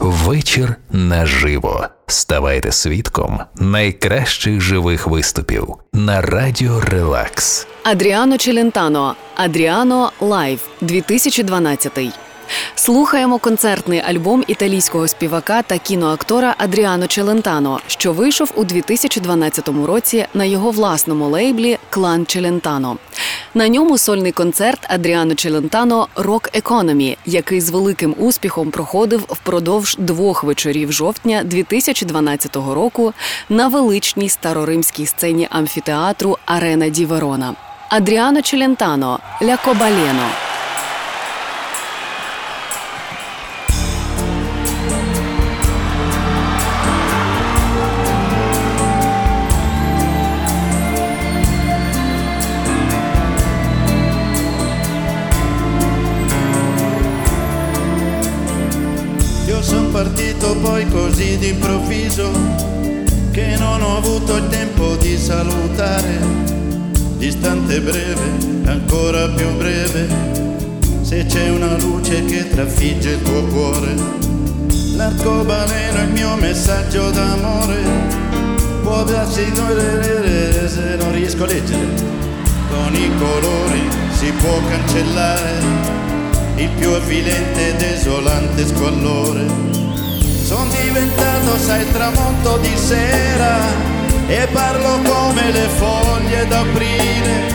Вечір наживо. Ставайте свідком найкращих живих виступів на радіо Релакс. Адріано Челентано. Адріано Лайв 2012 Слухаємо концертний альбом італійського співака та кіноактора Адріано Челентано, що вийшов у 2012 році на його власному лейблі Клан Челентано. На ньому сольний концерт Адріано Челентано Рок Економі, який з великим успіхом проходив впродовж двох вечорів жовтня 2012 року на величній староримській сцені амфітеатру Арена Ді Верона. Адріано Челентано Ля Кобалено. D'improvviso che non ho avuto il tempo di salutare. Distante breve, ancora più breve, se c'è una luce che trafigge il tuo cuore. L'arcobaleno è il mio messaggio d'amore. Può darsi se non riesco a leggere. Con i colori si può cancellare il più avvilente e desolante squallore Son diventato, sai, tramonto di sera e parlo come le foglie d'aprile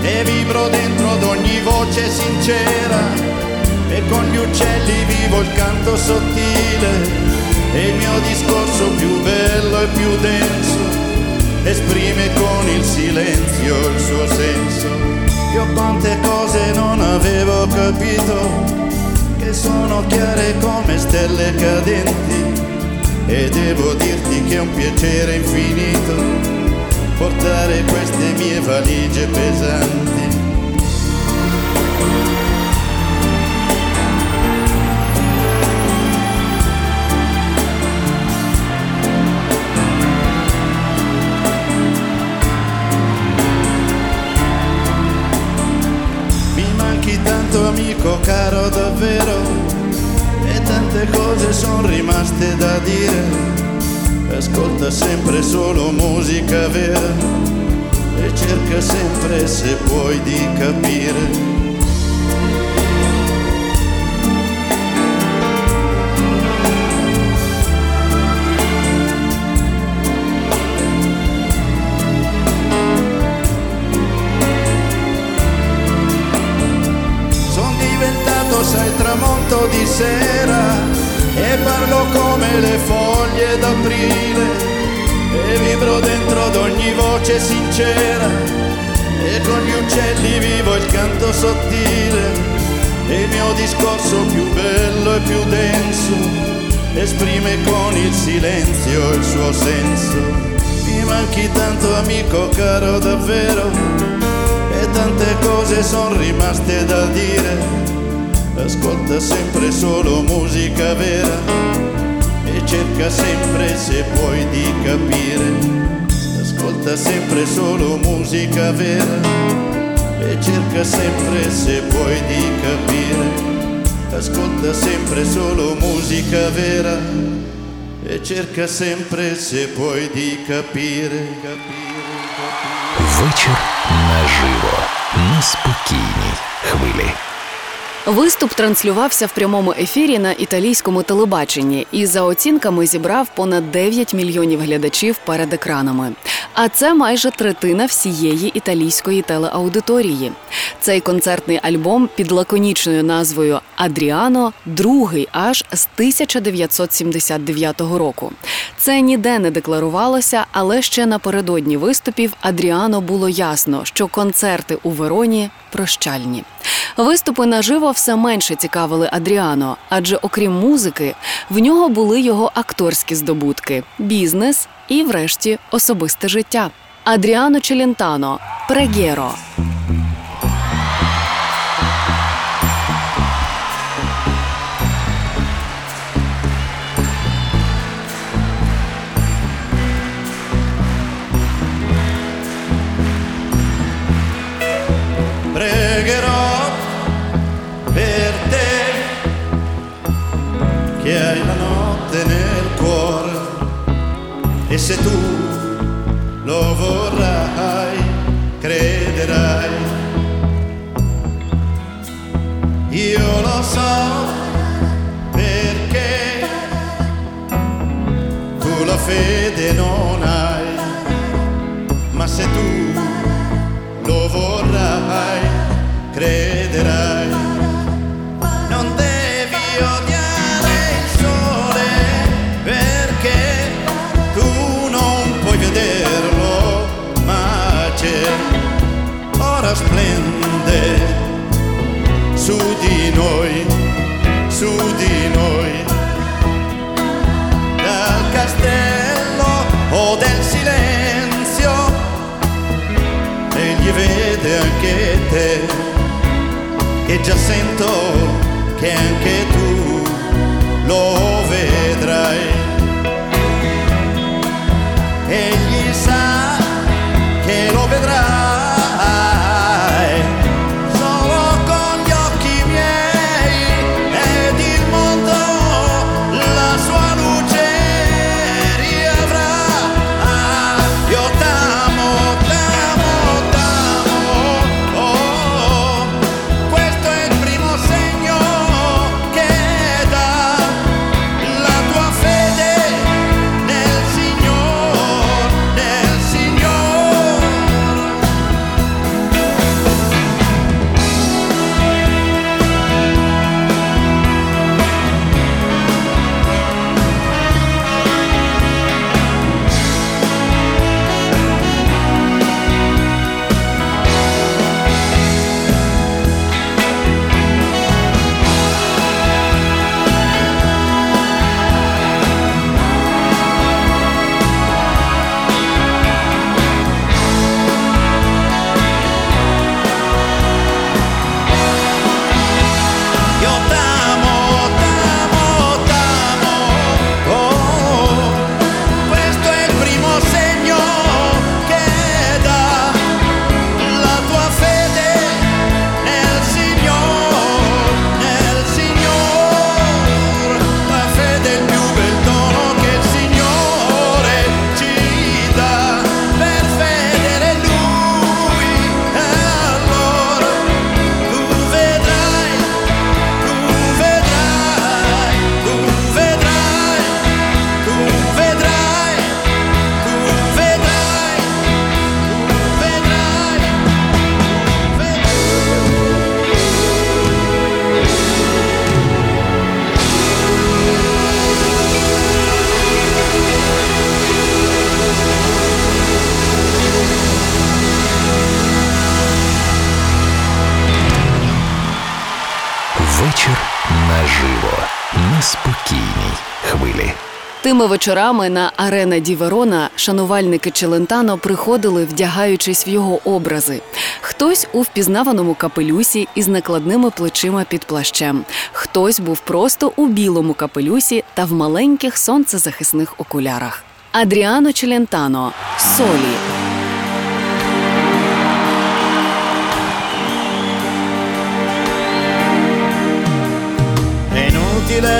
e vibro dentro ad ogni voce sincera e con gli uccelli vivo il canto sottile e il mio discorso più bello e più denso esprime con il silenzio il suo senso. Io quante cose non avevo capito che sono chiare come stelle cadenti e devo dirti che è un piacere infinito portare queste mie valigie pesanti. Amico caro davvero e tante cose sono rimaste da dire. Ascolta sempre solo musica vera e cerca sempre se puoi di capire sera e parlo come le foglie d'aprile e vibro dentro ad ogni voce sincera e con gli uccelli vivo il canto sottile. E il mio discorso più bello e più denso esprime con il silenzio il suo senso. Mi manchi tanto amico caro davvero e tante cose sono rimaste da dire ascolta sempre solo musica vera e cerca sempre se puoi di capire. Ascolta sempre solo musica vera e cerca sempre se puoi di capire. Ascolta sempre solo musica vera e cerca sempre se puoi di capire. capire, capire. Вечір наживо, неспокійні хвилі. Виступ транслювався в прямому ефірі на італійському телебаченні і за оцінками зібрав понад 9 мільйонів глядачів перед екранами. А це майже третина всієї італійської телеаудиторії. Цей концертний альбом під лаконічною назвою Адріано другий аж з 1979 року. Це ніде не декларувалося, але ще напередодні виступів Адріано було ясно, що концерти у Вероні прощальні. Виступи наживо все менше цікавили Адріано, адже окрім музики, в нього були його акторські здобутки, бізнес і, врешті, особисте життя. Адріано Челентано Прегєро. Fede non hai, ma se tu lo vorrai, crederai. Non devi odiare il sole perché tu non puoi vederlo, ma c'è, ora splende su di noi, su di noi, anche te, e già sento Тими вечорами на арена Ді Верона шанувальники Челентано приходили, вдягаючись в його образи. Хтось у впізнаваному капелюсі із накладними плечима під плащем, хтось був просто у білому капелюсі та в маленьких сонцезахисних окулярах. Адріано Челентано Солі.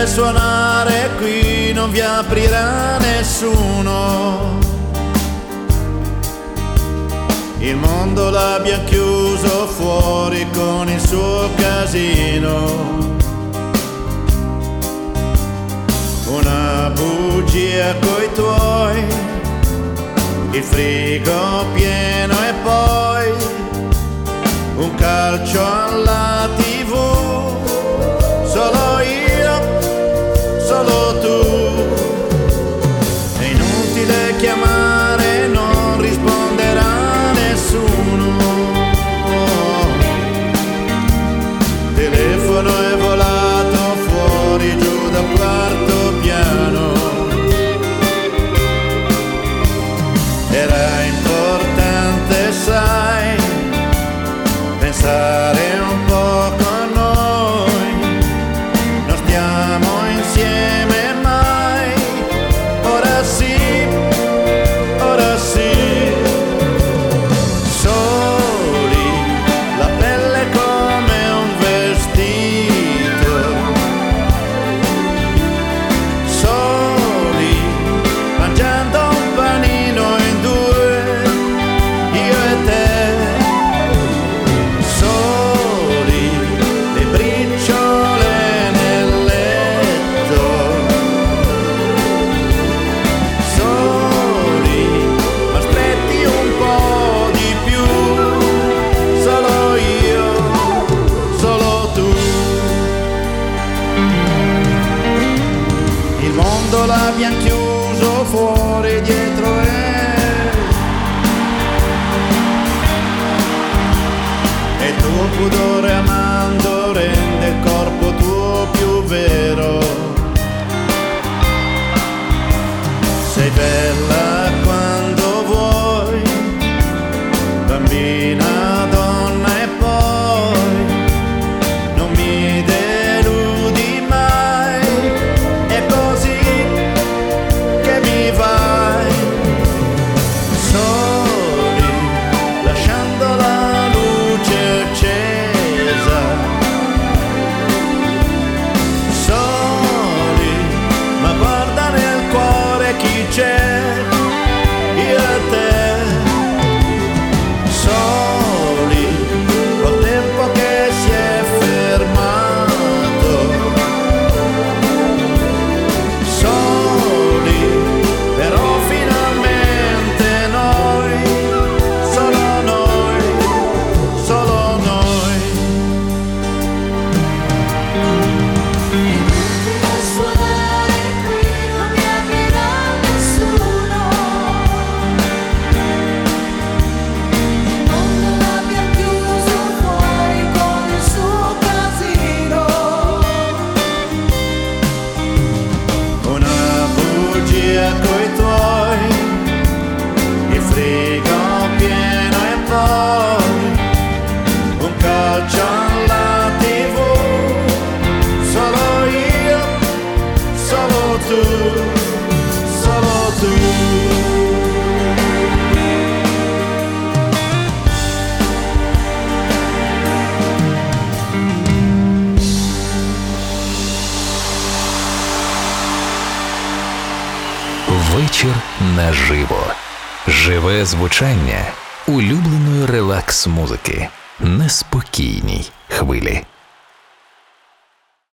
Suonare qui, non vi aprirà nessuno. Il mondo l'abbia chiuso fuori con il suo casino. Una bugia coi tuoi, il frigo pieno e poi un calcio alla наживо. Живе звучання улюбленої релакс-музики. Неспокійній хвилі.